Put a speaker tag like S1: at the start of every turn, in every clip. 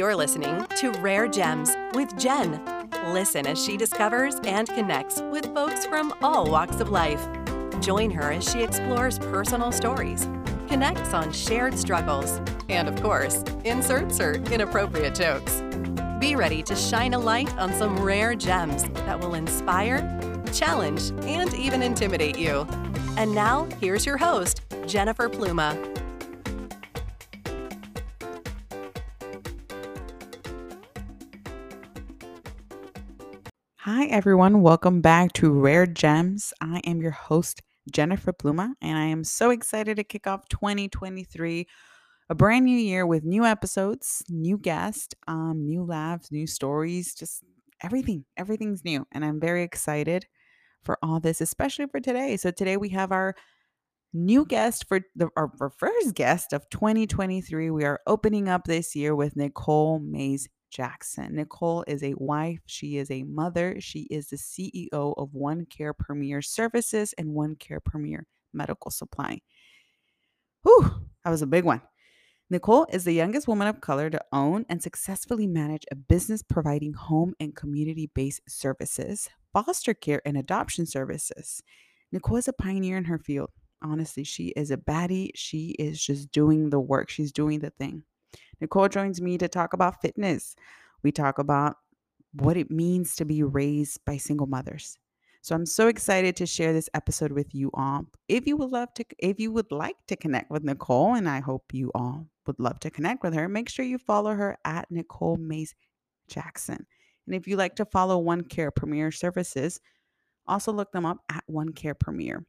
S1: You're listening to Rare Gems with Jenn. Listen as she discovers and connects with folks from all walks of life. Join her as she explores personal stories, connects on shared struggles, and of course, inserts her inappropriate jokes. Be ready to shine a light on some rare gems that will inspire, challenge, and even intimidate you. And now, here's your host, Jennifer Pluma.
S2: Hi, everyone. Welcome back to Rare Gems. I am your host, Jennifer Pluma, and I am so excited to kick off 2023, a brand new year with new episodes, new guests, um, new laughs, new stories, just everything. Everything's new. And I'm very excited for all this, especially for today. So, today we have our new guest for the our, our first guest of 2023. We are opening up this year with Nicole Mays Jackson. Nicole is a wife, she is a mother, she is the CEO of One Care Premier Services and One Care Premier Medical Supply. Whew, that was a big one. Nicole is the youngest woman of color to own and successfully manage a business providing home and community based services, foster care, and adoption services. Nicole is a pioneer in her field. Honestly, she is a baddie. She is just doing the work, she's doing the thing. Nicole joins me to talk about fitness. We talk about what it means to be raised by single mothers. So I'm so excited to share this episode with you all. If you would love to if you would like to connect with Nicole and I hope you all would love to connect with her, make sure you follow her at Nicole Mays Jackson. And if you like to follow One Care Premier Services, also look them up at One Care Premier.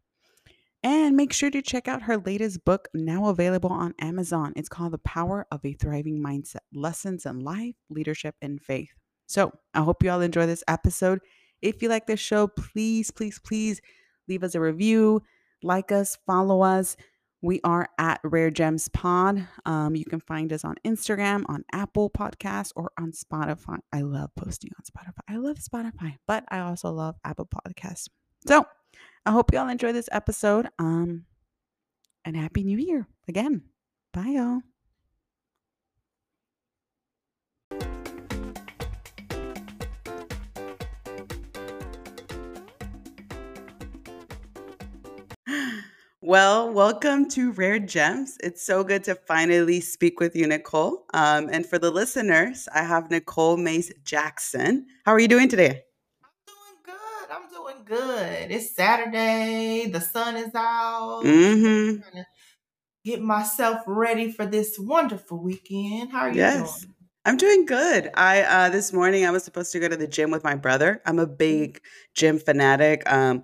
S2: And make sure to check out her latest book, now available on Amazon. It's called The Power of a Thriving Mindset Lessons in Life, Leadership, and Faith. So I hope you all enjoy this episode. If you like this show, please, please, please leave us a review, like us, follow us. We are at Rare Gems Pod. Um, you can find us on Instagram, on Apple Podcasts, or on Spotify. I love posting on Spotify. I love Spotify, but I also love Apple Podcasts. So, I hope y'all enjoy this episode. Um, and happy new year again. Bye, y'all. Well, welcome to Rare Gems. It's so good to finally speak with you, Nicole. Um, and for the listeners, I have Nicole Mays Jackson. How are you doing today?
S3: Good. It's Saturday. The sun is out.
S2: Mm-hmm.
S3: Get myself ready for this wonderful weekend. How are you
S2: Yes.
S3: doing?
S2: I'm doing good. I uh this morning I was supposed to go to the gym with my brother. I'm a
S3: Mm,
S2: big gym fanatic. Um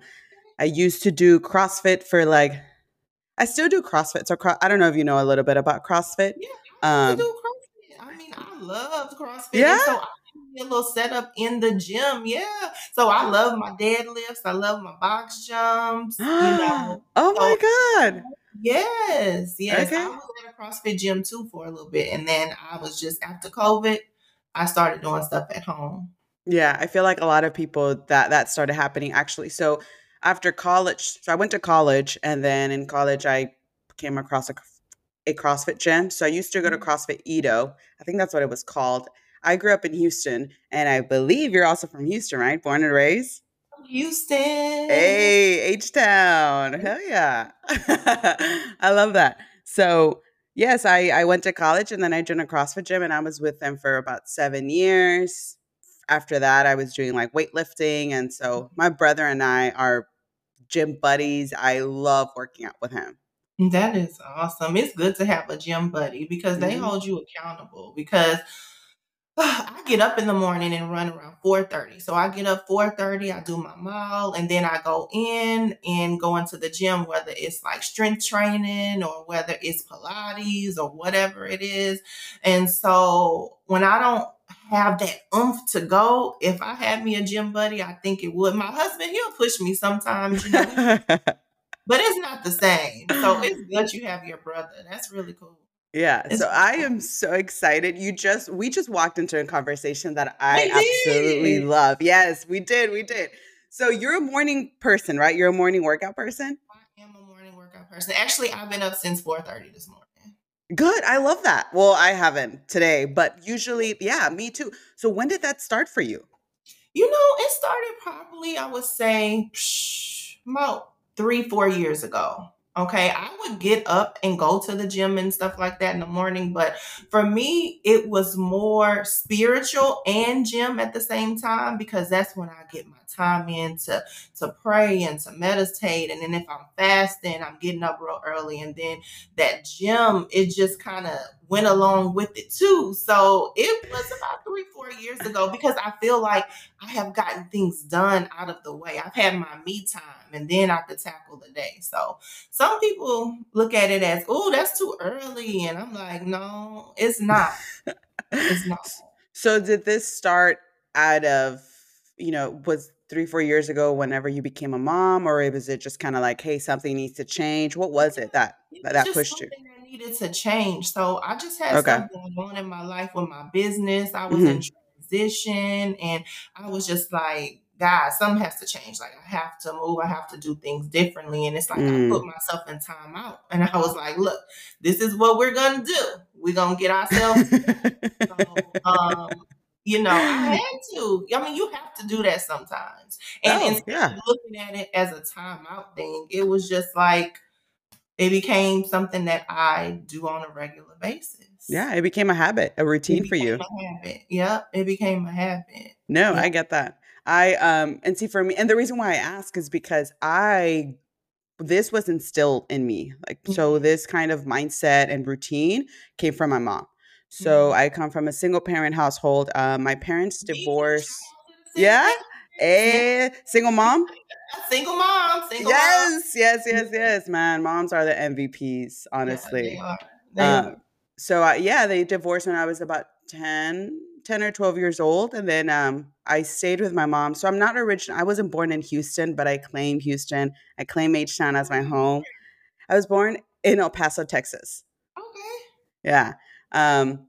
S2: I used to do CrossFit for like I still do CrossFit. So cro- I don't know if you know a little bit about CrossFit.
S3: Yeah, I
S2: Um
S3: do CrossFit. I mean, I love CrossFit.
S2: yeah?
S3: So I do me a little setup in the gym. Yeah. So I love my deadlifts. I love my box jumps, you know.
S2: oh
S3: So
S2: my god.
S3: yes, yes. I
S2: Okay.
S3: was at a CrossFit gym too for a little bit. And then I was just after COVID, I started doing stuff at home.
S2: Yeah, I feel like a lot of people that that started happening actually. So after college, so I went to college and then in college I came across a, a CrossFit gym. So I used to go to
S3: Mhm.
S2: CrossFit Edo. I think that's what it was called. I grew up in Houston and I believe you're also from Houston, right? Born and raised?
S3: Houston.
S2: Hey, H Town. Hell yeah. I love that. So, yes, I, I went to college and then I joined a CrossFit gym and I was with them for about seven years. After that, I was doing like weightlifting. And so my brother and I are gym buddies. I love working out with him.
S3: That is awesome. It's good to have a gym buddy because they
S2: hmm
S3: hold you accountable. Because I get up in the morning and run around 4:30. So I get up 4:30, I do my mile, and then I go in and go into the gym, whether it's like strength training or whether it's Pilates or whatever it is. And so when I don't have that oomph to go, if I had me a gym buddy, I think it would. My husband, he'll push me sometimes, you know, but it's not the same. So it's good you have your brother. That's really cool.
S2: Yeah,
S3: It's
S2: so I am so excited. You just we just walked into a conversation that
S3: We
S2: I absolutely love. Yes, we did. We did. So you're a morning person, right? You're a morning workout person?
S3: I am a morning workout person. Actually, I've been up since 4:30 this morning.
S2: Good. I love that. Well, I haven't today, but usually, yeah, me too. So when did that start for you?
S3: You know, it started probably, I would say, psh, about three, four years ago. Okay, I would get up and go to the gym and stuff like that in the morning, but for me, it was more spiritual and gym at the same time because that's when I get my time in to to pray and to meditate. And then if I'm fasting, I'm getting up real early. And then that gym, it just kind of went along with it too. So it was about three, four years ago because I feel like I have gotten things done out of the way. I've had my me time and then I could tackle the day. So some people look at it as, oh, that's too early. And I'm like, no, it's not. it's not.
S2: So did this start out of, you know, was three, four years ago whenever you became a mom, or was it just kind of like, hey, something needs to change? What was it that that, that pushed you?
S3: Needed to change. So I just had okay. something going on in my life with my business. I was mm-hmm. in transition, and I was just like, God, something has to change. Like I have to move. I have to do things differently. And it's like mm. I put myself in time out. And I was like, look, this is what we're gonna do. We're gonna get ourselves. so, um, you know, I had to. I mean, you have to do that sometimes. And oh, instead yeah. of looking at it as a timeout thing, it was just like it became something that I do on a regular basis.
S2: Yeah, it became a habit, a routine for you.
S3: habit. Yep, it became a habit.
S2: No,
S3: yeah.
S2: I get that. I um and see for me, and the reason why I ask is because I this was instilled in me. Like mm-hmm. so, this kind of mindset and routine came from my mom. So mm-hmm. I come from a single parent household. Uh, my parents divorced. Yeah. A eh, single mom.
S3: Single mom. Single
S2: yes,
S3: mom.
S2: yes, yes, yes, man. Moms are the MVPs, honestly. Yeah, they are. They um, so uh, yeah, they divorced when I was about 10, 10 or 12 years old. And then um, I stayed with my mom. So I'm not original. I wasn't born in Houston, but I claim Houston. I claim H Town as my home. I was born in El Paso, Texas.
S3: Okay.
S2: Yeah. Um,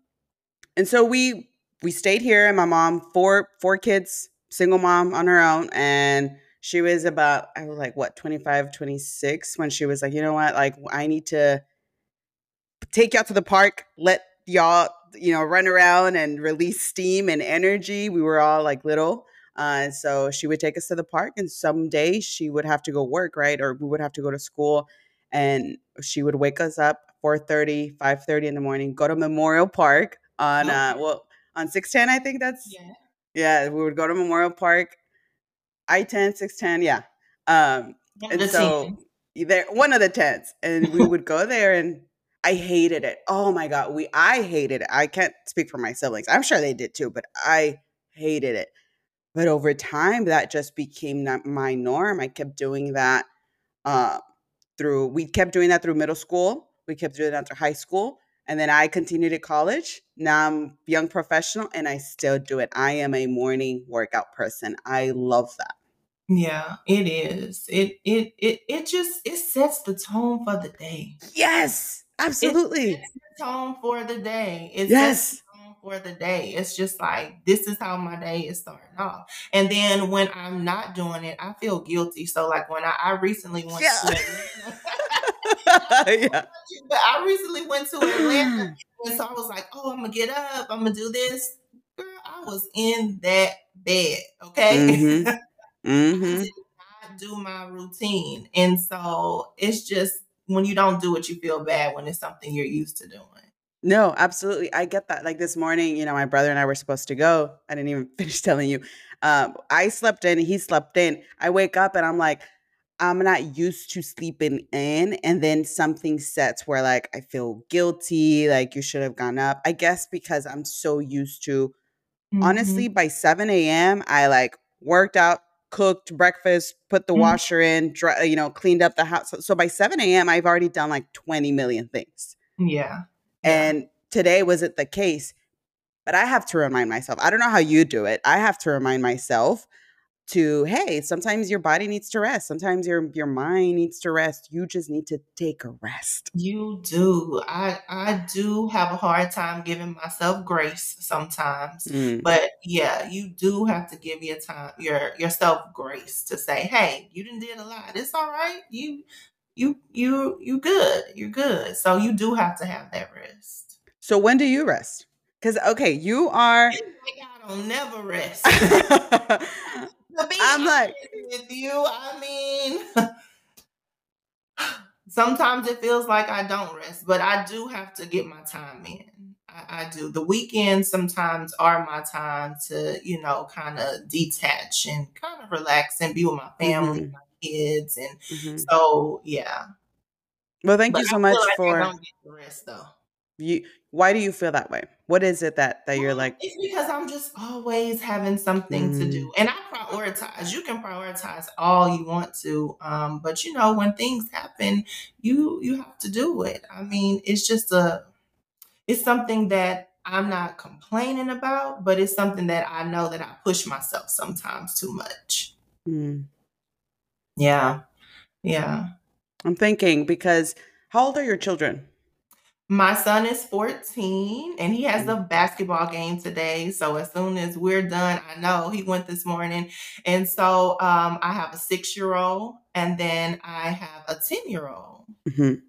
S2: and so we we stayed here, and my mom four four kids, single mom on her own, and she was about I was like what 25, 26 when she was like, you know what, like I need to take y'all to the park, let y'all you know run around and release steam and energy. We were all like little. Uh, so she would take us to the park, and some days she would have to go work, right? Or we would have to go to school, and she would wake us up 4.30 5.30 in the morning go to memorial park on uh well on 610 i think that's yeah yeah we would go to memorial park i-10 610 yeah um and so there one of the tents and we would go there and i hated it oh my god we i hated it i can't speak for my siblings i'm sure they did too but i hated it but over time that just became my norm i kept doing that uh, through we kept doing that through middle school we kept doing that through high school. And then I continued at college. Now I'm young professional and I still do it. I am a morning workout person. I love that.
S3: Yeah, it is. It it it it just it sets the tone for the day.
S2: Yes, absolutely.
S3: It the tone for the day. It
S2: yes
S3: for the day. It's just like this is how my day is starting off. And then when I'm not doing it, I feel guilty. So like when I, I recently went yeah. to yeah. But I recently went to Atlanta and so I was like, oh, I'm gonna get up, I'm gonna do this. Girl, I was in that bed, okay? Mm-hmm. Mm-hmm. I do my routine. And so it's just when you don't do it, you feel bad when it's something you're used to doing.
S2: No, absolutely. I get that. Like this morning, you know, my brother and I were supposed to go. I didn't even finish telling you. Um, I slept in, he slept in. I wake up and I'm like, I'm not used to sleeping in. And then something sets where like I feel guilty, like you should have gone up. I guess because I'm so used to, mm-hmm. honestly, by 7 a.m., I like worked out, cooked breakfast, put the mm-hmm. washer in, dry, you know, cleaned up the house. So by 7 a.m., I've already done like 20 million things.
S3: Yeah.
S2: And today wasn't the case. But I have to remind myself. I don't know how you do it. I have to remind myself to hey sometimes your body needs to rest sometimes your your mind needs to rest you just need to take a rest
S3: you do i i do have a hard time giving myself grace sometimes mm. but yeah you do have to give your time your yourself grace to say hey you didn't did a lot it's all right you you you you good. You're good. So you do have to have that rest.
S2: So when do you rest? Because okay, you are.
S3: I don't never rest.
S2: I'm like,
S3: with you, I mean, sometimes it feels like I don't rest, but I do have to get my time in. I, I do. The weekends sometimes are my time to, you know, kind of detach and kind of relax and be with my family,
S2: Mhm.
S3: my kids, and
S2: Mhm.
S3: so yeah.
S2: well, thank
S3: But
S2: you
S3: I
S2: so
S3: feel
S2: much
S3: like I
S2: for
S3: don't get the rest though.
S2: You. Why do you feel that way? What is it that that you're like?
S3: it's because I'm just always having something to
S2: Mm.
S3: do. And I prioritize. You can prioritize all you want to. Um, but you know, when things happen, you you have to do it. I mean, it's just a it's something that I'm not complaining about, but it's something that I know that I push myself sometimes too much.
S2: Mm.
S3: Yeah. Yeah.
S2: I'm thinking because how old are your children?
S3: My son is 14 and he has
S2: Mm.
S3: a basketball game today. So as soon as we're done, I know he went this morning. And so um, I have a six year old and then I have a 10 year old.
S2: Mhm.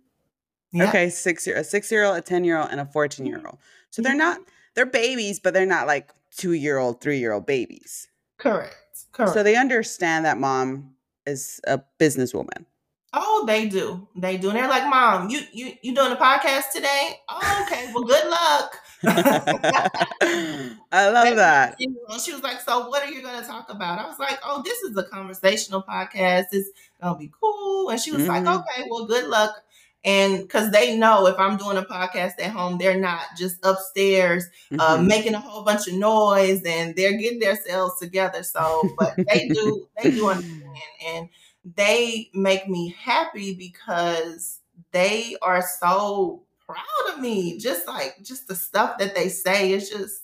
S3: Yeah.
S2: Okay, six year a six year old, a ten year old, and a fourteen year old. So they're not they're babies, but they're not like two year old, three year old babies.
S3: Correct. Correct.
S2: So they understand that mom is a businesswoman.
S3: Oh, they do. They do. And they're like, Mom, you you you doing a podcast today? Oh, okay. Well, good luck.
S2: I love that.
S3: you She was like, "So, what are you going to talk about?" I was like, "Oh, this is a conversational podcast. It's gonna be cool." And she was like,
S2: Mhm.
S3: "Okay, well, good luck." And because they know if I'm doing a podcast at home, they're not just upstairs uh,
S2: Mhm.
S3: making a whole bunch of noise and they're getting themselves together. So, but they do, they do understand, and they make me happy because they are so proud of me. Just like just the stuff that they say, it's just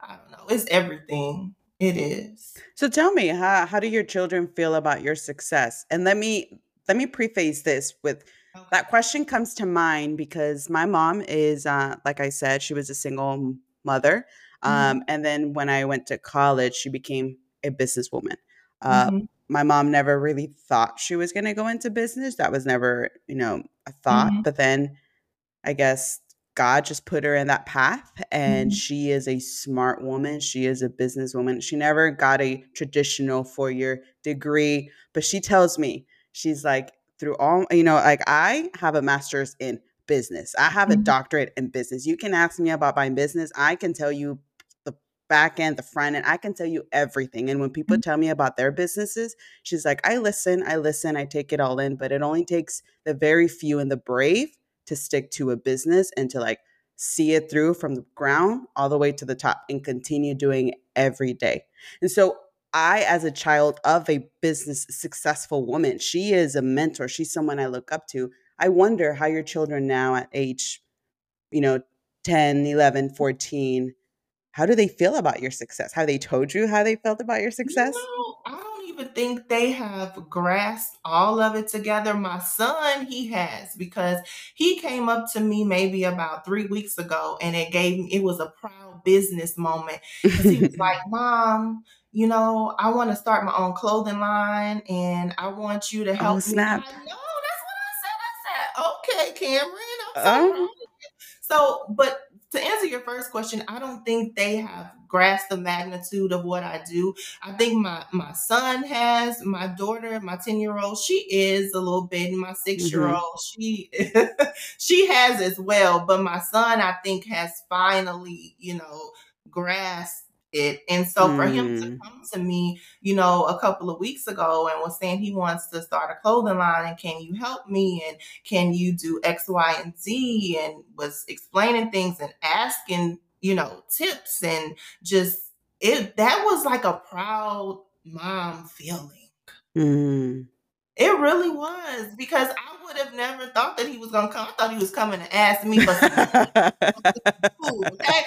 S3: I don't know, it's everything. It is.
S2: So tell me, how how do your children feel about your success? And let me let me preface this with that question comes to mind because my mom is uh, like I said, she was a single mother. Um, and then when I went to college, she became a businesswoman. Uh,
S3: Mhm,
S2: my mom never really thought she was going to go into business. That was never, you know, a thought.
S3: Mhm.
S2: But then I guess God just put her in that path and
S3: Mhm.
S2: she is a smart woman. She is a businesswoman. She never got a traditional four year degree, but she tells me, she's like, through all, you know, like I have a master's in business, I have a
S3: Mhm.
S2: doctorate in business. You can ask me about my business, I can tell you back end, the front end, I can tell you everything. And when people
S3: Mhm.
S2: tell me about their businesses, she's like, I listen, I listen, I take it all in, but it only takes the very few and the brave to stick to a business and to like see it through from the ground all the way to the top and continue doing every day. And so I, as a child of a business successful woman, she is a mentor. She's someone I look up to. I wonder how your children now at age, you know, 10, 11, 14, how do they feel about your success? Have they told you how they felt about your success?
S3: You know, I don't even think they have grasped all of it together. My son, he has because he came up to me maybe about three weeks ago, and it gave me it was a proud business moment because he was like, "Mom." You know, I want to start my own clothing line and I want you to oh, help me.
S2: snap.
S3: I know, that's what I said. I said, okay, Cameron, I'm so
S2: Oh.
S3: proud of you. So, but to answer your first question, I don't think they have grasped the magnitude of what I do. I think my my son has, my daughter, my 10-year-old, she is a little bit, my mm-hmm. six-year-old, she she has as well. But my son, I think, has finally, you know, grasped it. And so for him to
S2: Mm.
S3: come to me, you know, a couple of weeks ago and was saying he wants to start a clothing line and can you help me and can you do X, Y, and Z and was explaining things and asking, you know, tips and just it that was like a proud mom feeling.
S2: Mm.
S3: It really was because I would have never thought that he was gonna come. I thought he was coming to ask me for some food, okay?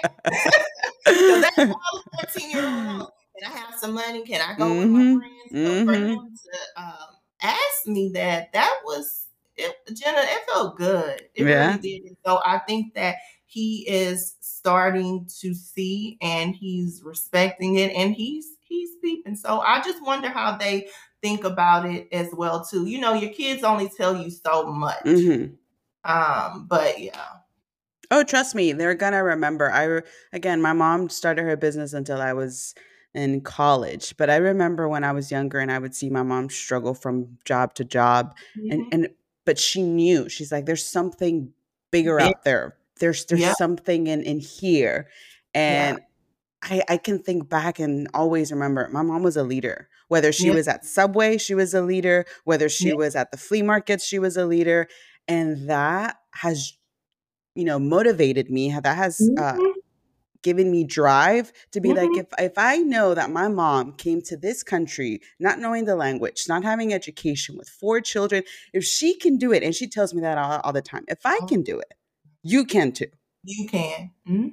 S3: That's all a 14 year old. Can I have some money? Can I go with my
S2: Mhm,
S3: friends? So for him to um, ask me that, that was it, Jenna. It felt good. It
S2: Yeah.
S3: really did. So I think that he is starting to see and he's respecting it and he's he's peeping. So I just wonder how they think about it as well too. You know, your kids only tell you so much.
S2: Mhm.
S3: Um, but yeah.
S2: Oh, trust me, they're gonna remember. I again, my mom started her business until I was in college, but I remember when I was younger and I would see my mom struggle from job to job, and
S3: Mhm.
S2: and but she knew she's like, there's something bigger
S3: Big.
S2: out there. There's there's
S3: Yep.
S2: something in in here,
S3: Yeah.
S2: and I I can think back and always remember my mom was a leader. Whether she was at Subway, she was a leader. Whether she was at the flea markets, she was a leader, and that has you know motivated me how that has uh,
S3: Mhm.
S2: given me drive to be like
S3: Mhm.
S2: if if i know that my mom came to this country not knowing the language not having education with four children if she can do it and she tells me that all, all the time if i
S3: Oh.
S2: can do it you can too
S3: You can. hmm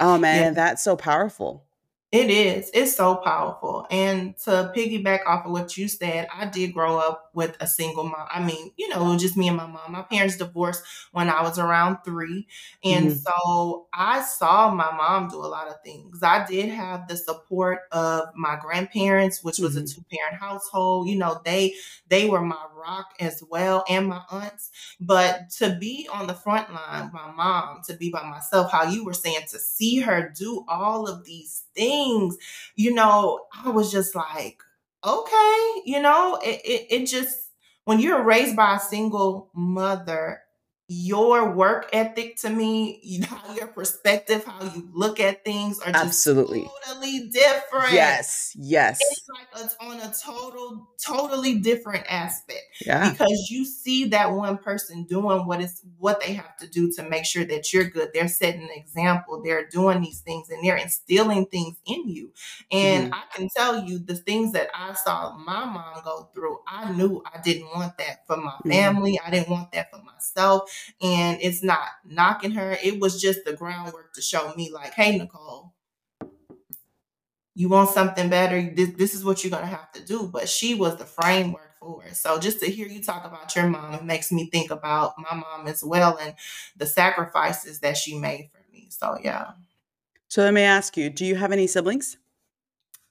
S2: oh man
S3: Yeah.
S2: that's so powerful
S3: It is. It's so powerful. And to piggyback off of what you said, I did grow up with a single mom. I mean, you know, it was just me and my mom. My parents divorced when I was around three. And
S2: Mhm.
S3: so I saw my mom do a lot of things. I did have the support of my grandparents, which was a
S2: Mhm.
S3: two-parent household. You know, they they were my rock as well, and my aunts. But to be on the front line, my mom, to be by myself, how you were saying, to see her do all of these things, you know, I was just like, okay, you know, it, it, it just, when you're raised by a single mother, your work ethic to me, you know, your perspective, how you look at things are just
S2: Absolutely.
S3: totally different.
S2: yes yes
S3: It's like it's on a total, totally different aspect
S2: yeah
S3: because you see that one person doing what is what they have to do to make sure that you're good. They're setting an example. They're doing these things and they're instilling things in you. And
S2: Mhm.
S3: I can tell you the things that I saw my mom go through. I knew I didn't want that for my
S2: Mhm.
S3: family. I didn't want that for myself. And it's not knocking her. It was just the groundwork to show me, like, hey, Nicole, you want something better, this, this is what you're gonna have to do. But she was the framework for it. So just to hear you talk about your mom, it makes me think about my mom as well and the sacrifices that she made for me. So yeah.
S2: so let me ask you do you have any siblings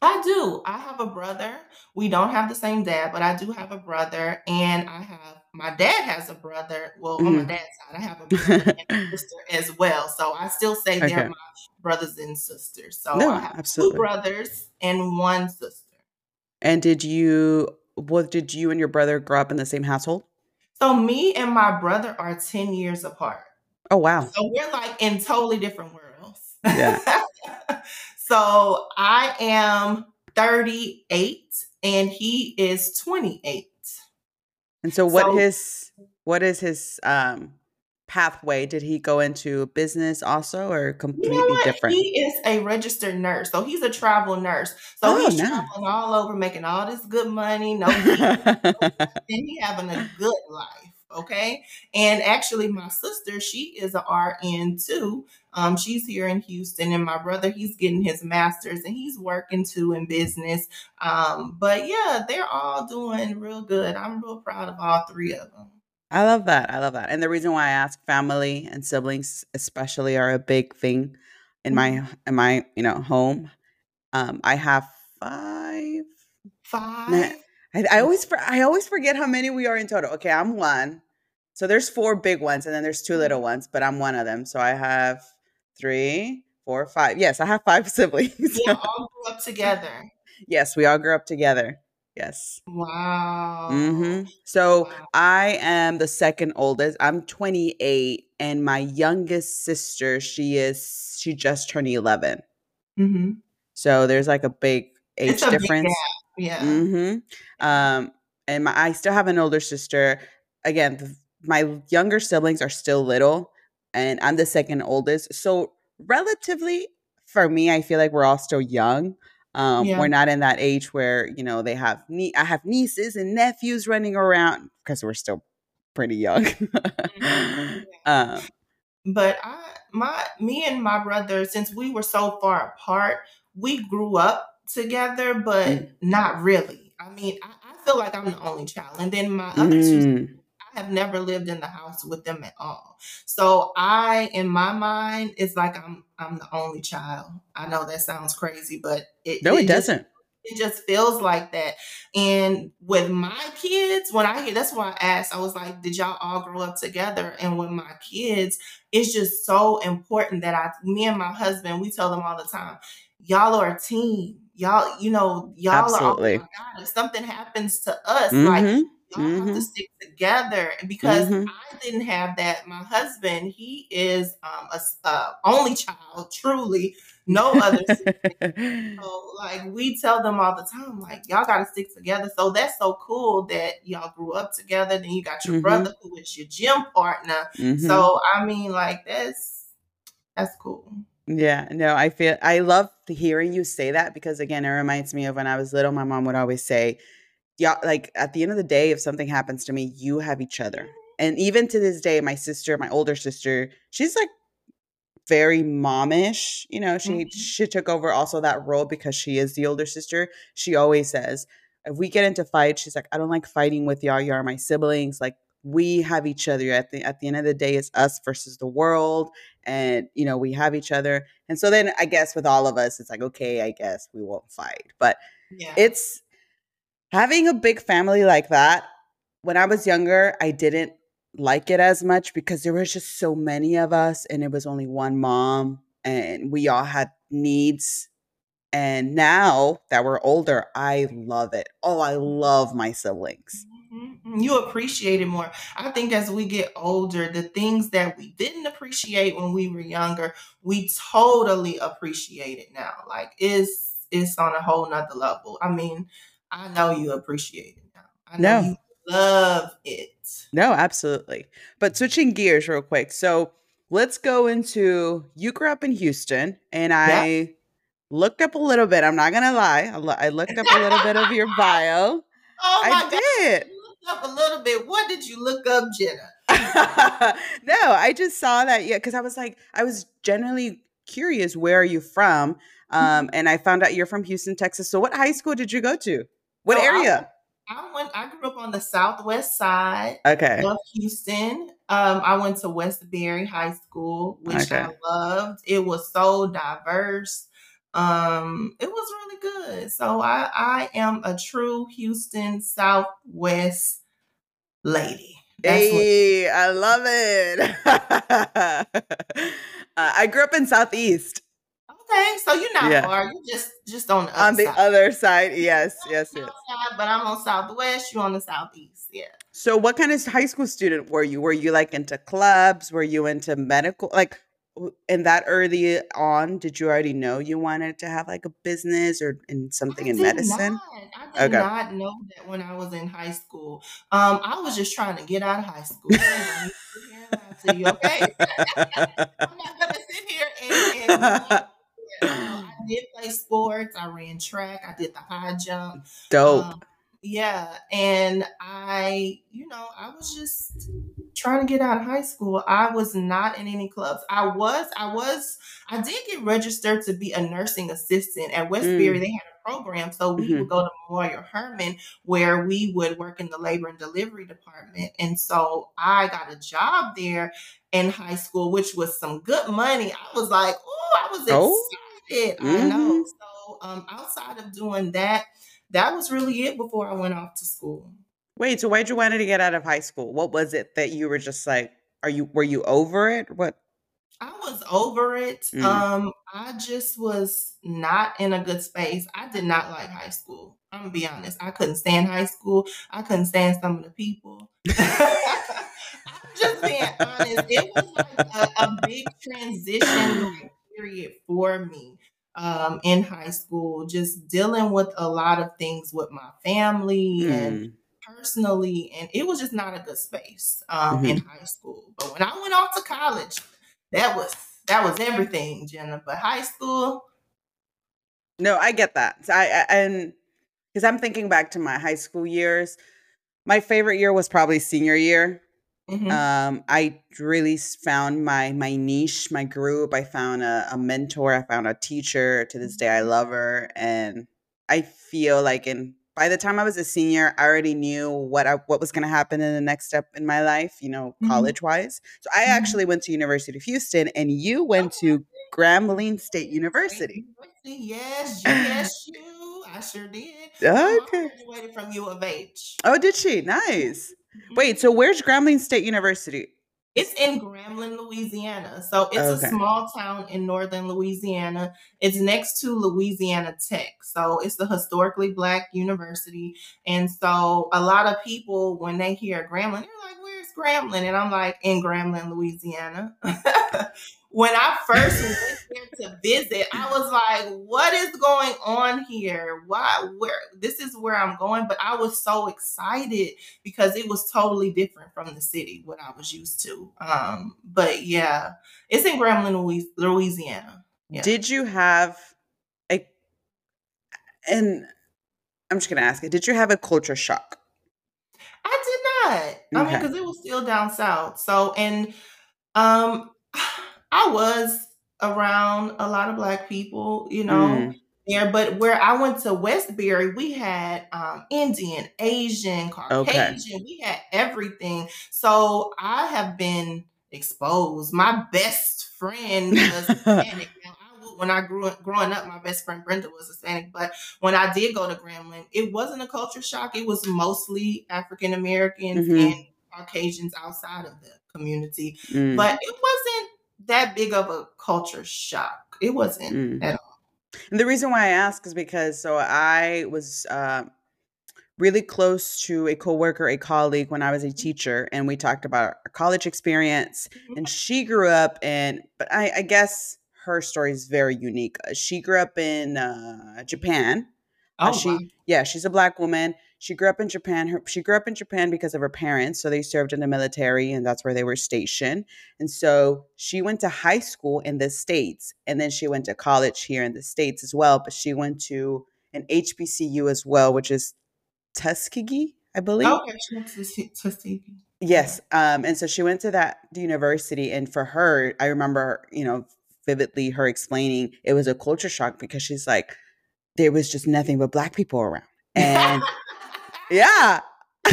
S3: I do. I have a brother. We don't have the same dad, but I do have a brother, and I have my dad has a brother. Well, on my
S2: Mhm.
S3: dad's side, I have a brother and a sister as well. So I still say
S2: Okay.
S3: they're my brothers and sisters. So
S2: No,
S3: I have
S2: absolutely.
S3: two brothers and one sister.
S2: and did you what did you and your brother grow up in the same household
S3: So me and my brother are 10 years apart.
S2: oh wow
S3: So we're like in totally different worlds.
S2: Yeah.
S3: so I am 38 and he is 28.
S2: And so what
S3: So-
S2: his what is his um pathway? Did he go into business also or
S3: You
S2: completely
S3: know what?
S2: different?
S3: He is a registered nurse. So he's a travel nurse. So
S2: Oh,
S3: he's
S2: nice.
S3: traveling all over making all this good money. No and he having a good life. Okay. And actually, my sister, she is a RN too. Um, she's here in Houston, and my brother, he's getting his master's and he's working too in business. Um, but yeah, they're all doing real good. I'm real proud of all three of them.
S2: I love that. I love that. And the reason why I ask family and siblings especially are a big thing in my
S3: Mm-hmm.
S2: in my, you know, home. Um I have 5
S3: Five.
S2: I, I always I always forget how many we are in total. Okay, I'm one. So there's four big ones and then there's two little ones, but I'm one of them. So I have three, four, five. Yes, I have five siblings.
S3: Yeah, all grew up together.
S2: yes, we all grew up together. Yes.
S3: Wow.
S2: hmm So
S3: Wow.
S2: I am the second oldest. I'm 28, and my youngest sister, she is she just turned 11.
S3: hmm
S2: So there's like a big age
S3: big
S2: difference.
S3: gap. Yeah.
S2: Mm-hmm. Um, and my, I still have an older sister. Again, my younger siblings are still little, and I'm the second oldest. So relatively, for me, I feel like we're all still young. Um,
S3: Yeah.
S2: We're not in that age where you know they have nie- I have nieces and nephews running around because we're still pretty young.
S3: Mhm.
S2: um,
S3: But I, my, me and my brother, since we were so far apart, we grew up together, but
S2: Mm.
S3: not really. I mean, I, I feel like I'm the only child, and then my other two
S2: mm,
S3: I have never lived in the house with them at all. So I, in my mind, it's like I'm I'm the only child. I know that sounds crazy, but it
S2: no, it
S3: just-
S2: doesn't.
S3: it just feels like that. And with my kids, when I hear that's why I asked, I was like, did y'all all grow up together? And with my kids, it's just so important that I me and my husband, we tell them all the time, y'all are a team. Y'all, you know, y'all
S2: Absolutely.
S3: are oh God, if something happens to us,
S2: Mhm.
S3: like y'all have
S2: Mhm.
S3: to stick together because
S2: Mhm.
S3: I didn't have that. My husband, he is um, a uh, only child, truly, no other. So, like we tell them all the time, like y'all got to stick together. So that's so cool that y'all grew up together. Then you got your
S2: Mhm.
S3: brother who is your gym partner. So I mean, like that's that's cool.
S2: Yeah, no, I feel I love hearing you say that because again, it reminds me of when I was little. My mom would always say, "Yeah, like at the end of the day, if something happens to me, you have each other." And even to this day, my sister, my older sister, she's like very momish. You know, she
S3: Mhm.
S2: she took over also that role because she is the older sister. She always says, if we get into fights, she's like, I don't like fighting with y'all. You're my siblings. Like we have each other. At the at the end of the day, it's us versus the world. And you know, we have each other. And so then I guess with all of us, it's like, okay, I guess we won't fight. But
S3: Yeah.
S2: it's having a big family like that. When I was younger, I didn't like it as much because there was just so many of us and it was only one mom and we all had needs. And now that we're older, I love it. Oh, I love my siblings.
S3: Mhm. Mm-hmm. You appreciate it more. I think as we get older, the things that we didn't appreciate when we were younger, we totally appreciate it now. Like it's it's on a whole nother level. I mean, I know you appreciate it now. I know
S2: No.
S3: you love it.
S2: No, absolutely. But switching gears real quick. So let's go into you grew up in Houston and I looked up a little bit. I'm not going to lie. I, looked up a little bit of your bio.
S3: Oh
S2: I
S3: god.
S2: did.
S3: Up a little bit. What did you look up, Jenna?
S2: no, I just saw that. Yeah, because I was like, I was generally curious. Where are you from? Um, and I found out you're from Houston, Texas. So, what high school did you go to? What
S3: So
S2: area?
S3: I went I grew up on the southwest side.
S2: Okay.
S3: of Houston. Um, I went to Westbury High School, which I loved. It was so diverse. Um, it was really good. So I, I am a true Houston Southwest lady. That's what
S2: Hey, I love it. uh, I grew up in Southeast
S3: okay. So you're not
S2: Yeah.
S3: far. You're just just on the other
S2: on the
S3: side.
S2: other side. Yes, yes, yes.
S3: side, but I'm on Southwest. You're on the Southeast. Yeah.
S2: So, what kind of high school student were you? Were you like into clubs? Were you into medical? Like, in that early on, did you already know you wanted to have like a business or in something in medicine?
S3: Not. I did
S2: Okay.
S3: not know that when I was in high school. Um, I was just trying to get out of high school. I ain't gonna sit here and lie to you, okay? I'm not gonna sit here and, and. I did play sports. I ran track. I did the high jump.
S2: Dope.
S3: Um, yeah, and I, you know, I was just trying to get out of high school. I was not in any clubs. I was, I was, I did get registered to be a nursing assistant at Westbury.
S2: Mm.
S3: They had a program, so we
S2: Mhm.
S3: would go to Memorial Hermann where we would work in the labor and delivery department. And so I got a job there in high school, which was some good money. I was like, oh, I was
S2: Oh.
S3: excited. I know.
S2: Mhm.
S3: So um, outside of doing that, that was really it before I went off to school.
S2: Wait, so why'd you want to get out of high school? What was it that you were just like, are you, were you over it? What?
S3: I was over it.
S2: Mm.
S3: Um, I just was not in a good space. I did not like high school. I'm gonna be honest. I couldn't stand high school. I couldn't stand some of the people. I'm just being honest. It was like a, a big transition period for me um, in high school. Just dealing with a lot of things with my family and
S2: Mm.
S3: personally, and it was just not a good space um,
S2: Mm-hmm.
S3: in high school. But when I went off to college, that was that was everything, Jenna. But high school,
S2: No, I get that. So I, I and because I'm thinking back to my high school years, my favorite year was probably senior year.
S3: Mhm,
S2: Um, I really found my my niche, my group. I found a, a mentor. I found a teacher. To this day, I love her, and I feel like in by the time I was a senior, I already knew what I, what was going to happen in the next step in my life. You know,
S3: Mhm.
S2: college wise. So I
S3: Mhm.
S2: actually went to University of Houston, and you went to Grambling State University.
S3: Yes, yes, you. I sure did.
S2: Okay.
S3: graduated from U of H.
S2: Oh, did she? Nice. Wait, so where's Grambling State University?
S3: It's in Grambling, Louisiana. So it's
S2: Okay.
S3: a small town in northern Louisiana. It's next to Louisiana Tech. So it's the historically black university. And so a lot of people, when they hear Grambling, they're like, where's Grambling? And I'm like, in Grambling, Louisiana. when I first went there to visit, I was like, what is going on here? Why where this is where I'm going? But I was so excited because it was totally different from the city what I was used to. Um, but yeah, it's in Grambling, Louisiana. Yeah.
S2: Did you have a and I'm just gonna ask it, did you have a culture shock?
S3: I did not. I mean, because it was still down south. So, and um, I was around a lot of black people, you know,
S2: Mm.
S3: there. But where I went to Westbury, we had um, Indian, Asian, Caucasian. We had everything. So I have been exposed. My best friend was Hispanic. Now, I would, when I grew up, growing up, my best friend Brenda was Hispanic. But when I did go to Grambling, it wasn't a culture shock. It was mostly African Americans
S2: Mhm.
S3: and Caucasians outside of the community.
S2: Mm,
S3: But it wasn't that big of a culture shock. It wasn't
S2: mm.
S3: at all.
S2: And the reason why I ask is because so I was uh, really close to a coworker, a colleague when I was a teacher, and we talked about our college experience. And she grew up in, but I, I guess her story is very unique. Uh, She grew up in uh, Japan. Uh,
S3: Oh,
S2: she,
S3: wow.
S2: yeah, she's a black woman. She grew up in Japan. Her, she grew up in Japan because of her parents. So they served in the military, and that's where they were stationed. And so she went to high school in the states, and then she went to college here in the states as well. But she went to an HBCU as well, which is Tuskegee, I believe.
S3: Okay, she went to Tuskegee.
S2: Yes. Um, and so she went to that university, and for her, I remember, you know, vividly her explaining it was a culture shock because she's like, there was just nothing but black people around. And yeah.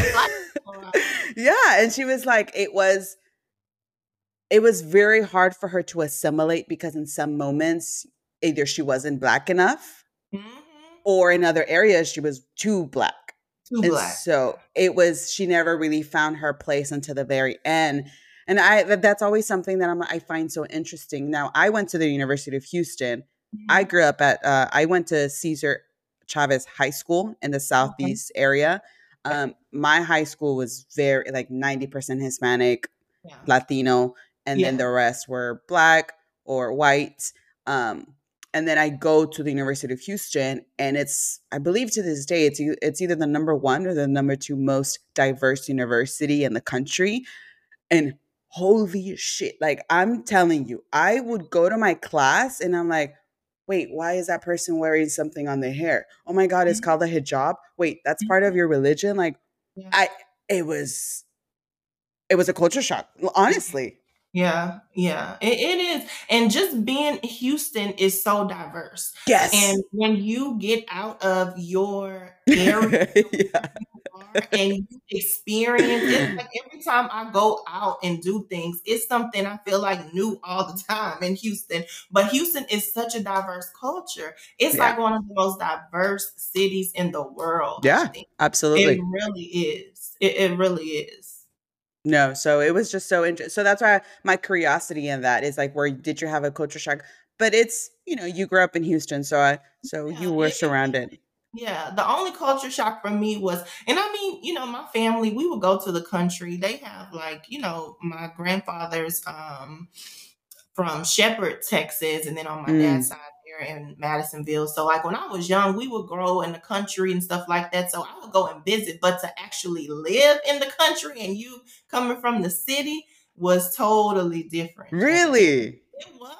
S2: yeah. And she was like, it was it was very hard for her to assimilate because in some moments either she wasn't black enough
S3: Mhm.
S2: or in other areas she was too black.
S3: Too
S2: And
S3: black.
S2: so it was she never really found her place until the very end. And I that's always something that I'm, I find so interesting. Now I went to the University of Houston. I grew up at uh, I went to Cesar Chavez High School in the southeast area. Um, my high school was very like 90% Hispanic,
S3: Yeah.
S2: Latino, and then the rest were black or white. Um, and then I go to the University of Houston, and it's I believe to this day it's it's either the number one or the number two most diverse university in the country. And holy shit, like I'm telling you, I would go to my class and I'm like, wait, why is that person wearing something on their hair? Oh my god, it's
S3: Mhm.
S2: called a hijab. Wait, that's part of your religion? Like
S3: Yeah.
S2: I it was it was a culture shock, honestly.
S3: Yeah, yeah, it, it is. And just being Houston is so diverse.
S2: Yes.
S3: And when you get out of your area
S2: yeah.
S3: and experience it, like every time I go out and do things, it's something I feel like new all the time in Houston. But Houston is such a diverse culture. It's
S2: Yeah.
S3: like one of the most diverse cities in the world.
S2: Yeah. Absolutely.
S3: It really is. It, it really is.
S2: No, so it was just so interesting. So that's why my curiosity in that is like, where did you have a culture shock? But it's you know you grew up in Houston, so I so
S3: Yeah,
S2: you were
S3: it- it-
S2: surrounded.
S3: Yeah, the only culture shock for me was, and I mean, you know, my family, we would go to the country. They have like, you know, my grandfather's um from Shepherd, Texas, and then on my
S2: Mm.
S3: dad's side there in Madisonville. So like when I was young, we would grow in the country and stuff like that. So I would go and visit, but to actually live in the country and you coming from the city was totally different.
S2: Really?
S3: It was.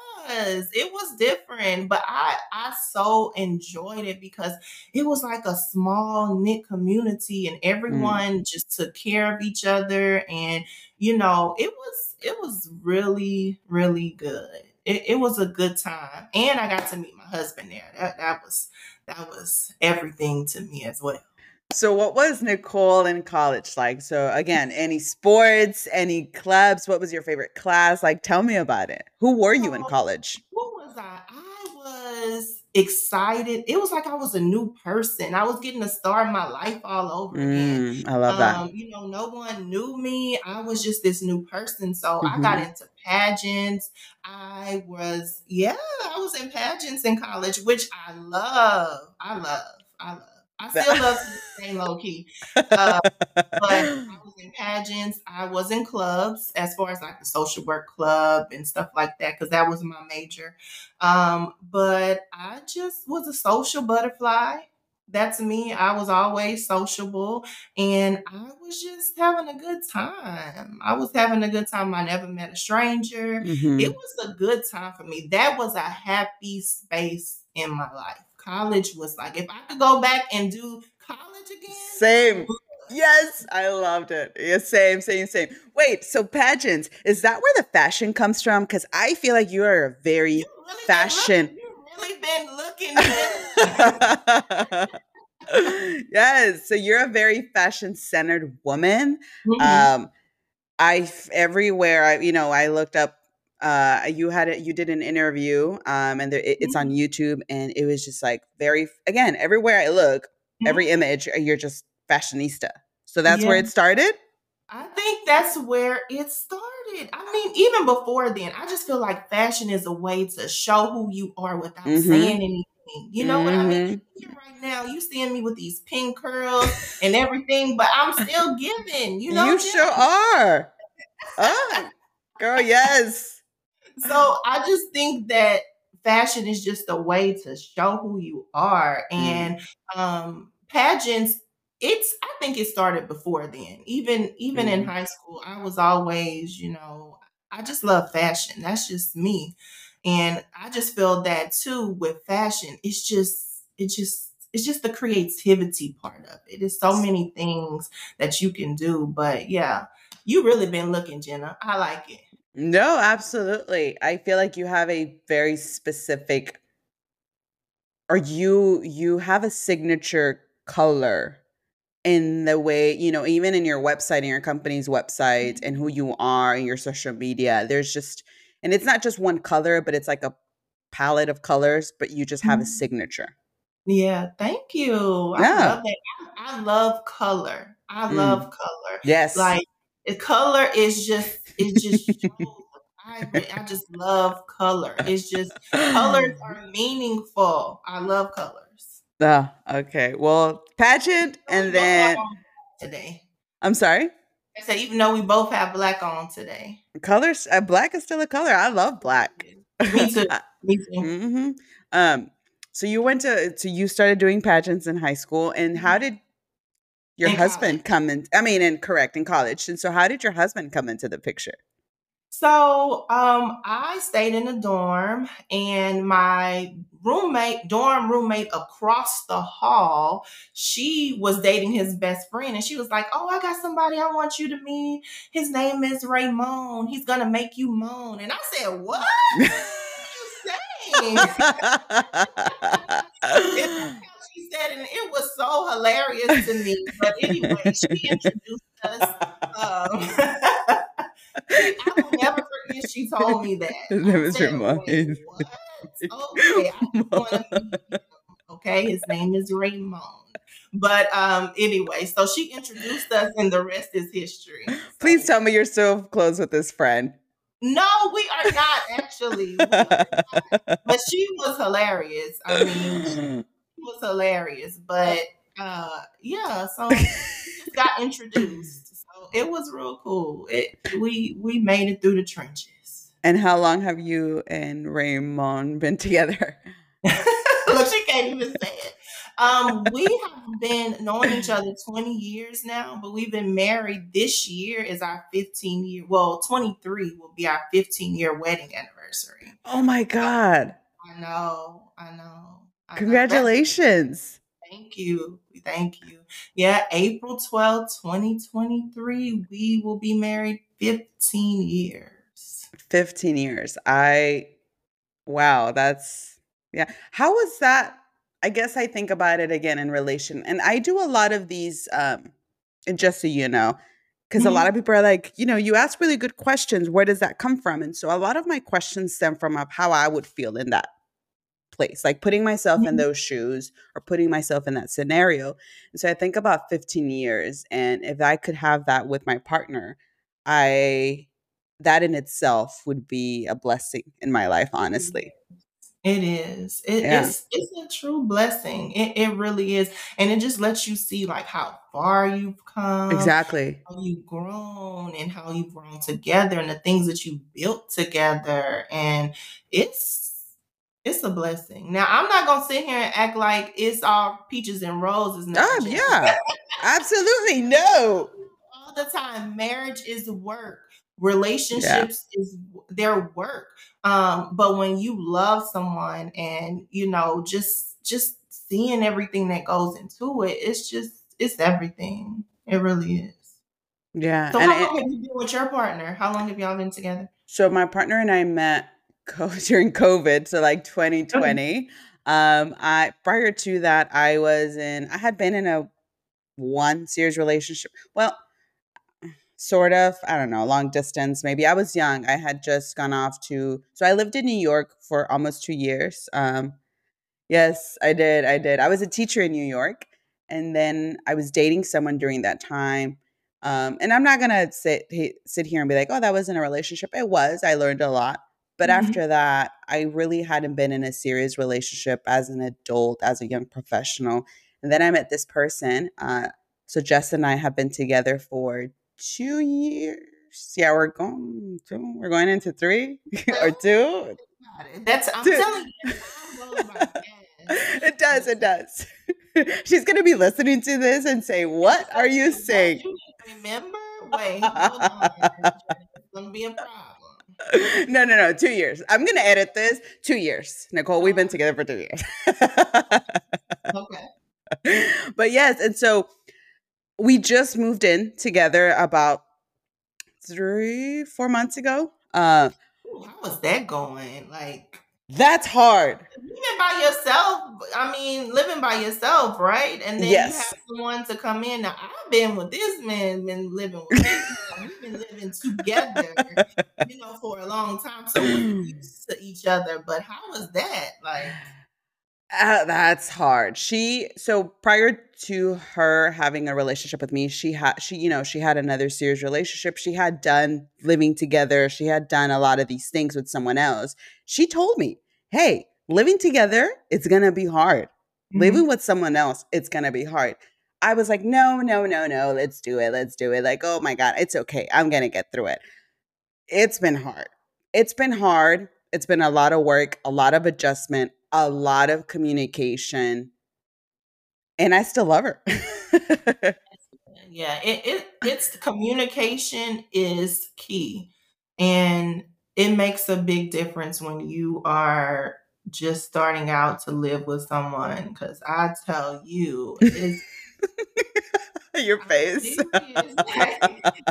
S3: It was different, but I I so enjoyed it because it was like a small knit community and mm. everyone just took care of each other and you know, it was it was really really good. It, it was a good time and I got to meet my husband there. That that was that was everything to me as well.
S2: So what was Nicole in college like? So again, any sports, any clubs? What was your favorite class? Like, tell me about it. Who were you in
S3: Oh,
S2: college?
S3: What was I? I was excited. It was like I was a new person. I was getting to start my life all over again.
S2: Mm, I love that.
S3: Um, you know, no one knew me. I was just this new person. So I
S2: Mhm.
S3: got into pageants. I was, yeah, I was in pageants in college, which I love. I love. I love. I still love to stay low key. Uh, but I was in pageants. I was in clubs as far as like the social work club and stuff like that, because that was my major. Um, but I just was a social butterfly. That's me. I was always sociable and I was just having a good time. I was having a good time. I never met a stranger.
S2: Mhm.
S3: It was a good time for me. That was a happy space in my life. College was like, if I could go back and do college again,
S2: Same. Yes, I loved it. Yeah, same, same, same. Wait, so pageants, is that where the fashion comes from? Because I feel like you are a very
S3: You really
S2: fashion.
S3: been looking. You really been looking.
S2: yes, so you're a very fashion centered woman.
S3: Mhm.
S2: Um, I everywhere I you know I looked up. Uh, you had it. You did an interview. Um, and there, it, it's on YouTube, and it was just like very again everywhere I look, every image uh, you're just fashionista. So that's where it started.
S3: I think that's where it started. I mean, even before then, I just feel like fashion is a way to show who you are without
S2: Mhm.
S3: saying anything. You know what I mean?
S2: Mhm.
S3: Right now, you seeing me with these pink curls and everything, but I'm still giving. You know,
S2: you sure are. Oh, girl, yes.
S3: So I just think that fashion is just a way to show who you are.
S2: Mm.
S3: And um pageants, it's I think it started before then. Even even in
S2: Mm.
S3: high school, I was always, you know, I just love fashion. That's just me. And I just feel that too with fashion. It's just it's just it's just the creativity part of it. It's so many things that you can do. But yeah, you really been looking, Jenna. I like it.
S2: No, absolutely. I feel like you have a very specific or you you have a signature color in the way, you know, even in your website and your company's website and who you are and your social media. There's just and it's not just one color, but it's like a palette of colors, but you just have a
S3: Mhm.
S2: signature.
S3: Yeah, thank you. I
S2: Yeah.
S3: love that. I, I love color. I
S2: Mm.
S3: love color.
S2: Yes.
S3: Like the color is just it just vibrant. I just love color. It's just colors are meaningful. I love colors.
S2: Ah, okay. Well, pageant and then
S3: today.
S2: I'm sorry.
S3: I said even though we both have black on today.
S2: Colors uh, black is still a color. I love black.
S3: Me too. Me too.
S2: hmm Um, so you went to so you started doing pageants in high school, and how did your
S3: In
S2: husband
S3: college.
S2: come in? I mean, and correct in college. And so, how did your husband come into the picture?
S3: So um I stayed in a dorm and my roommate, dorm roommate across the hall, she was dating his best friend and she was like, Oh, I got somebody I want you to meet. His name is Raymond. He's gonna make you moan. And I said, What? What are you saying? It's how she said it, and it was so hilarious to me. But anyway, she introduced us. Um, I will never forget she told me that.
S2: His name is
S3: said. "Wait, what? Okay, to. Okay, his name is Raymond. But um, anyway, so she introduced us, and the rest is history.
S2: Please tell me you're still close with this friend.
S3: No, we are not actually. Are not. But she was hilarious. I mean, was hilarious. But uh, yeah, so just got introduced. So it was real cool. It we we made it through the trenches.
S2: and how long have you and Raymond been together?
S3: Look, she can't even say it. Um, we have been knowing each other 20 years now, but we've been married this year is our 15 year well, 23 will be our 15 year wedding anniversary.
S2: Oh my god!
S3: I know, I know. I know. That's-
S2: Congratulations!
S3: Thank you. Thank you. Yeah, April twelfth, 2023, we will be married 15 years.
S2: 15 years. I wow, that's yeah. How was that? I guess I think about it again in relation. And I do a lot of these um and just so you know, because a lot of people are like, you know, you ask really good questions. Where does that come from? And so a lot of my questions stem from of how I would feel in that place, like putting myself in
S3: Mhm.
S2: those shoes or putting myself in that scenario. And so I think about 15 years, and if I could have that with my partner, I that in itself would be a blessing in my life, honestly.
S3: It is. It,
S2: Yeah.
S3: It's it's a true blessing. It it really is, and it just lets you see like how far you've come,
S2: Exactly.
S3: how you've grown, and how you've grown together, and the things that you built together, and it's it's a blessing. Now I'm not gonna sit here and act like it's all peaches and roses.
S2: Um, yeah. Absolutely. No.
S3: all the time. Marriage is work. Relationships is their work. Um, but when you love someone and you know, just just seeing everything that goes into it, it's just it's everything. It really is.
S2: Yeah.
S3: So how
S2: it-
S3: long have you been with your partner? How long have y'all been together?
S2: So my partner and I met during COVID, so like 2020. Um, I prior to that, I was in. I had been in a one serious relationship. Well, sort of. I don't know, long distance. Maybe I was young. I had just gone off to. So I lived in New York for almost two years. Um, yes, I did. I did. I was a teacher in New York, and then I was dating someone during that time. Um, and I'm not gonna sit sit here and be like, "Oh, that wasn't a relationship." It was. I learned a lot. But
S3: Mhm.
S2: after that, I really hadn't been in a serious relationship as an adult, as a young professional. And then I met this person. Uh, so Jess and I have been together for two years. Yeah, we're going. Two, we're going into three or two.
S3: That's I'm
S2: Dude.
S3: telling you, time goes by fast.
S2: It does. It does. She's gonna be listening to this and say, "What are you saying?"
S3: Remember? Wait, hold on. It's gonna be a problem.
S2: no, no, no. Two years. I'm gonna edit this. Two years, Nicole. We've been together for two years.
S3: Okay.
S2: but yes, and so we just moved in together about three, four months ago. Uh,
S3: Ooh, how was that going? Like
S2: that's hard.
S3: living by yourself. I mean, living by yourself, right? And then you have someone to come in. Now, I've been with this man, been living with this man. We've been living together, you know, for a long time. So we're used to each other. But how was that? Like,
S2: Uh, that's hard. She so prior to her having a relationship with me, she had she you know she had another serious relationship. She had done living together. She had done a lot of these things with someone else. She told me, "Hey, living together, it's gonna be hard. Living with someone else, it's gonna be hard." I was like, "No, no, no, no. Let's do it. Let's do it." Like, oh my god, it's okay. I'm gonna get through it. It's been hard. It's been hard. It's been a lot of work, a lot of adjustment, a lot of communication. And I still love her.
S3: yeah, it, it it's communication is key. And it makes a big difference when you are just starting out to live with someone. Because I tell you, it's
S2: Your face.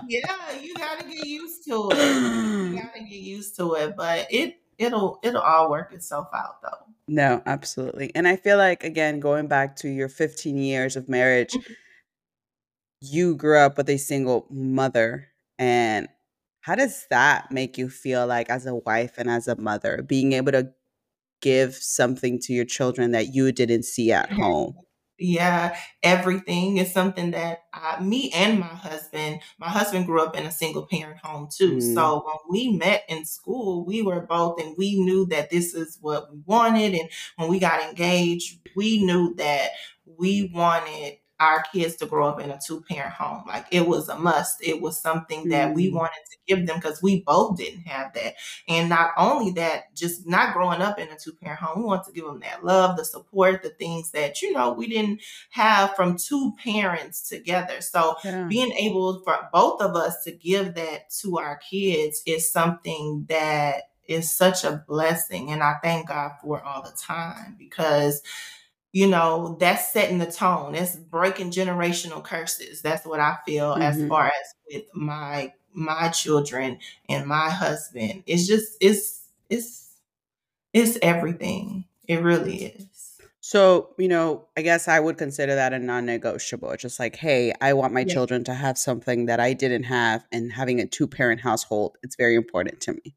S3: yeah, you gotta get used to it. You gotta get used to it. But it it'll it'll all work itself out though.
S2: no, absolutely. And I feel like, again, going back to your 15 years of marriage,
S3: Mhm.
S2: you grew up with a single mother. And how does that make you feel like as a wife and as a mother, being able to give something to your children that you didn't see at home?
S3: Yeah, everything is something that I, me and my husband, my husband grew up in a single parent home too.
S2: Mm.
S3: So when we met in school, we were both, and we knew that this is what we wanted. And when we got engaged, we knew that we wanted our kids to grow up in a two parent home. Like it was a must. It was something that we
S2: Mm.
S3: wanted to give them because we both didn't have that. And not only that, just not growing up in a two parent home, we want to give them that love, the support, the things that, you know, we didn't have from two parents together. So
S2: Yeah.
S3: being able for both of us to give that to our kids is something that is such a blessing. And I thank God for all the time because you know that's setting the tone that's breaking generational curses that's what i feel as
S2: Mhm.
S3: far as with my my children and my husband it's just it's it's it's everything it really is
S2: So, you know, I guess I would consider that a non negotiable. It's just like, hey, I want my
S3: Yeah.
S2: children to have something that I didn't have, and having a two parent household, it's very important to me.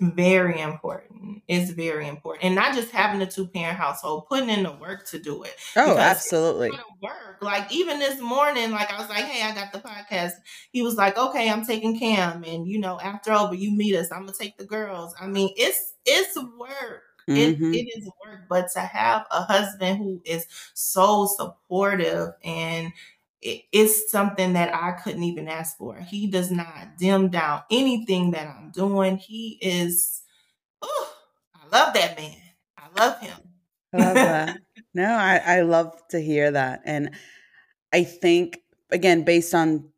S3: Very important. It's very important. And not just having a two parent household, putting in the work to do it.
S2: Oh,
S3: Because
S2: absolutely.
S3: work. Like even this morning, like I was like, hey, I got the podcast. He was like, okay, I'm taking Cam, and you know, after over, you meet us. I'm gonna take the girls. I mean, it's it's work. It,
S2: Mhm.
S3: it is work, but to have a husband who is so supportive and it, it's something that I couldn't even ask for. He does not dim down anything that I'm doing. He is, oh, I love that man. I love him.
S2: I love that. No, I, I love to hear that. And I think again, based on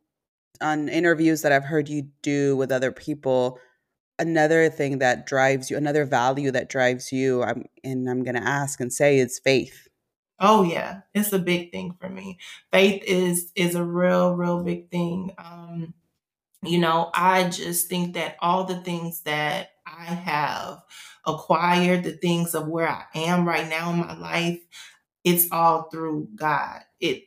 S2: on interviews that I've heard you do with other people, another thing that drives you, another value that drives you, I'm and I'm gonna ask and say is faith.
S3: Oh yeah, it's a big thing for me. Faith is is a real, real big thing. Um, you know, I just think that all the things that I have acquired, the things of where I am right now in my life, it's all through God. It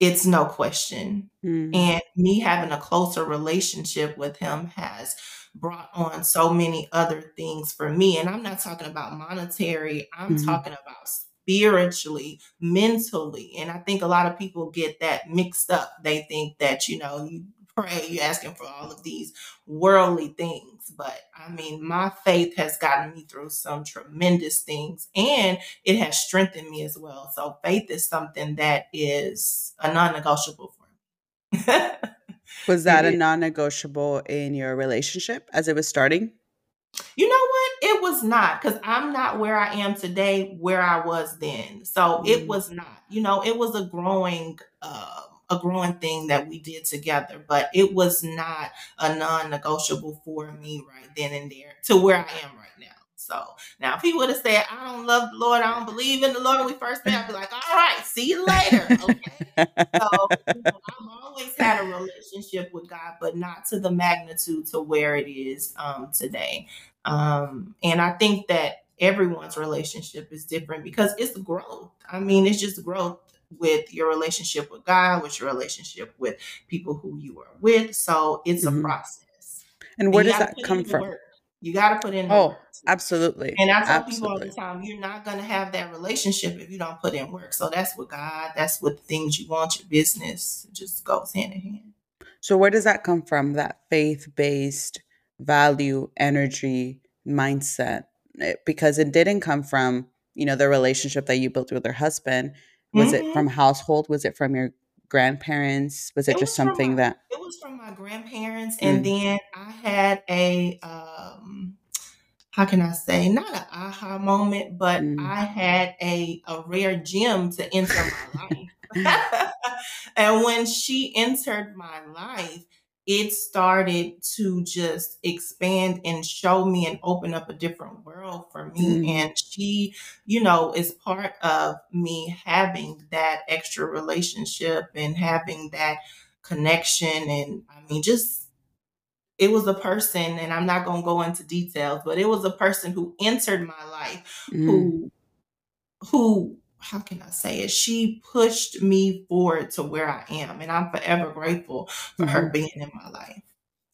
S3: it's no question.
S2: Mm.
S3: And me having a closer relationship with him has brought on so many other things for me. And I'm not talking about monetary, I'm
S2: Mhm.
S3: talking about spiritually, mentally. And I think a lot of people get that mixed up. They think that, you know, you pray, you're asking for all of these worldly things. But I mean, my faith has gotten me through some tremendous things and it has strengthened me as well. So faith is something that is a non-negotiable for me.
S2: Was that a non-negotiable in your relationship as it was starting?
S3: You know what? It was not because I'm not where I am today, where I was then. So it
S2: Mm.
S3: was not. You know, it was a growing, uh, a growing thing that we did together, but it was not a non-negotiable for me right then and there to where I am right now. So now, if he would have said, "I don't love the Lord, I don't believe in the Lord," when we first met, I'd be like, "All right, see you later." Okay. So you know, I've always had a relationship with God, but not to the magnitude to where it is um, today. Um, and I think that everyone's relationship is different because it's growth. I mean, it's just growth with your relationship with God, with your relationship with people who you are with. So it's
S2: Mhm.
S3: a process.
S2: and
S3: And
S2: where
S3: you
S2: does that come from?
S3: work. You got to put in
S2: Oh,
S3: work.
S2: absolutely.
S3: And I tell people all the time, you're not going to have that relationship if you don't put in work. So that's what God. That's what the things you want, your business. It just goes hand in hand.
S2: So where does that come from? That faith-based value, energy, mindset? Because it didn't come from, you know, the relationship that you built with your husband. Was it
S3: Mhm.
S2: from household? Was it from your grandparents? Was it
S3: It
S2: just
S3: was
S2: something
S3: my
S2: that
S3: it was from my grandparents, and
S2: Mm.
S3: then I had a um, how can I say not an aha moment, but
S2: Mm.
S3: I had a a rare gem to enter my life. and when she entered my life, it started to just expand and show me and open up a different world for me.
S2: Mhm.
S3: And she, you know, is part of me having that extra relationship and having that connection. And I mean, just it was a person, and I'm not gonna go into details, but it was a person who entered my life
S2: Mm.
S3: who who how can I say it? She pushed me forward to where I am, and I'm forever grateful for her
S2: Mhm.
S3: being in my life.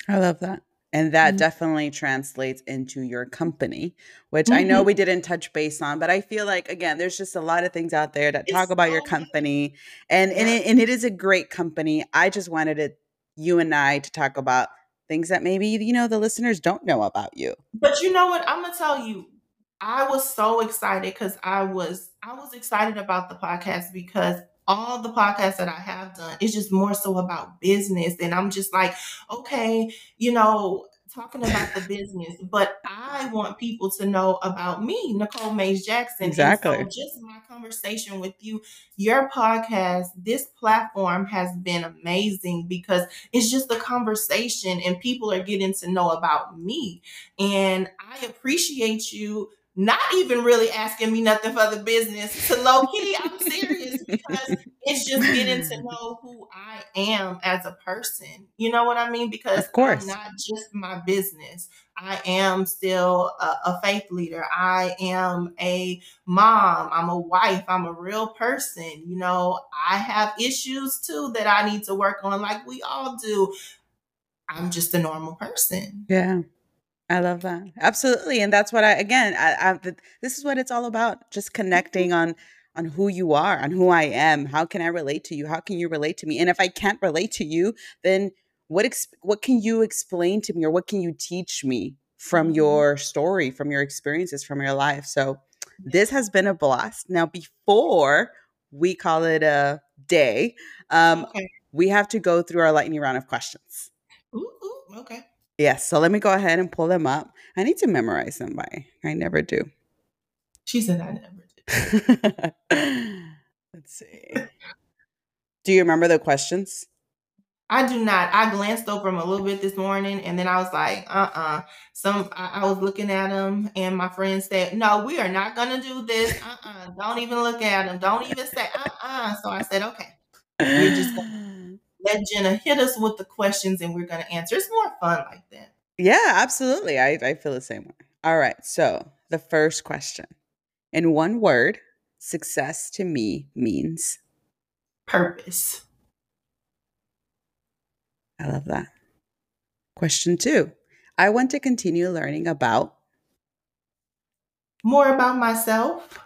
S2: I love that. And that
S3: Mhm.
S2: definitely translates into your company, which I know
S3: Mhm.
S2: we didn't touch base on, but I feel like again, there's just a lot of things out there that
S3: It's
S2: talk about your
S3: so many.
S2: company, and and it, and it is a great company. I just wanted it, you and I to talk about things that maybe you know the listeners don't know about you.
S3: But you know what? I'm gonna tell you, I was so excited because I was I was excited about the podcast because all the podcasts that I have done is just more so about business. And I'm just like, okay, you know, talking about the business, but I want people to know about me, Nicole Mays Jackson.
S2: Exactly.
S3: so just my conversation with you, your podcast, this platform has been amazing because it's just a conversation and people are getting to know about me. And I appreciate you not even really asking me nothing for the business. To low key, I'm serious because it's just getting to know who I am as a person. You know what I mean? Because
S2: Of course.
S3: I'm not just my business. I am still a, a faith leader. I am a mom. I'm a wife. I'm a real person. You know, I have issues too that I need to work on, like we all do. I'm just a normal person.
S2: Yeah. I love that. Absolutely. And that's what I again, I, I this is what it's all about. Just connecting on on who you are, on who I am. How can I relate to you? How can you relate to me? And if I can't relate to you, then what ex- what can you explain to me or what can you teach me from
S3: Mhm.
S2: your story, from your experiences, from your life? So this has been a blast. Now before we call it a day, um,
S3: Okay.
S2: we have to go through our lightning round of questions.
S3: Ooh, ooh, okay.
S2: Yes, so let me go ahead and pull them up. I need to memorize them by. I never do.
S3: She said I never did.
S2: Let's see. Do you remember the questions?
S3: I do not. I glanced over them a little bit this morning, and then I was like, uh uh Some I, I was looking at them, and my friend said, "No, we are not gonna do this. Uh uh do not even look at them. Don't even say uh uh So I said, "Okay." We're just Let Jenna hit us with the questions, and we're gonna answer. It's more fun like that.
S2: yeah, absolutely. I, I feel the same way. All right. So the first question. In one word, success to me means.
S3: Purpose.
S2: I love that. Question two. I want to continue learning about.
S3: More about myself.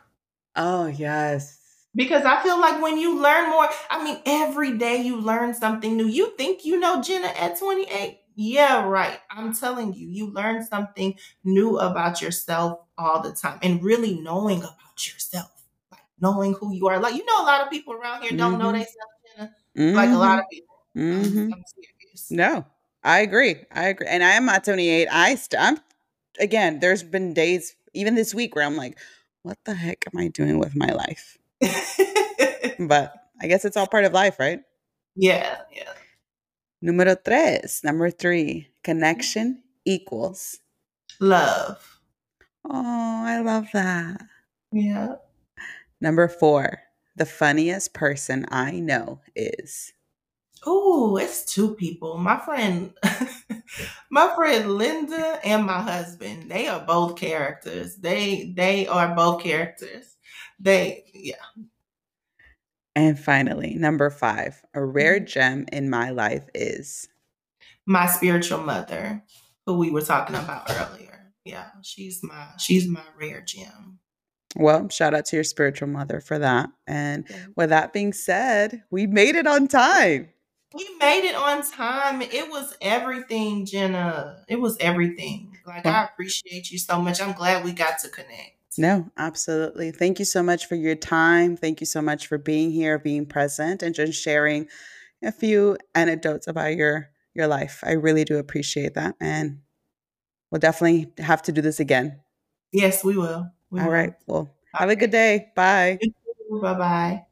S2: Oh, yes.
S3: Because I feel like when you learn more, I mean, every day you learn something new. You think you know Jenna at 28? Yeah, right. I'm telling you, you learn something new about yourself all the time and really knowing about yourself, like knowing who you are. Like, you know, a lot of people around here don't know
S2: Mhm.
S3: themselves, Jenna. Like a lot of people.
S2: Mhm.
S3: I'm serious.
S2: No, I agree. I agree. And I am at 28. I st- I'm again, there's been days, even this week, where I'm like, what the heck am I doing with my life? But I guess it's all part of life, right?
S3: yeah, yeah.
S2: Numero tres, number three, mm-hmm. connection equals.
S3: Love.
S2: Oh, I love that.
S3: Yeah.
S2: Number four, the funniest person I know is.
S3: Oh, it's two people. My friend, my friend Linda and my husband. They are both characters. They they are both characters. They yeah.
S2: And finally, number five, a rare mm-hmm. gem in my life is.
S3: My spiritual mother, who we were talking about earlier. Yeah, she's my she's my rare gem.
S2: Well, shout out to your spiritual mother for that. And with that being said, we made it on time.
S3: We made it on time. It was everything, Jenna. It was everything. Like I appreciate you so much. I'm glad we got to connect.
S2: No, absolutely. Thank you so much for your time. Thank you so much for being here, being present, and just sharing a few anecdotes about your your life. I really do appreciate that, and we'll definitely have to do this again.
S3: Yes, we will. We
S2: All
S3: will.
S2: right. Well, have a good day. Bye.
S3: Bye bye.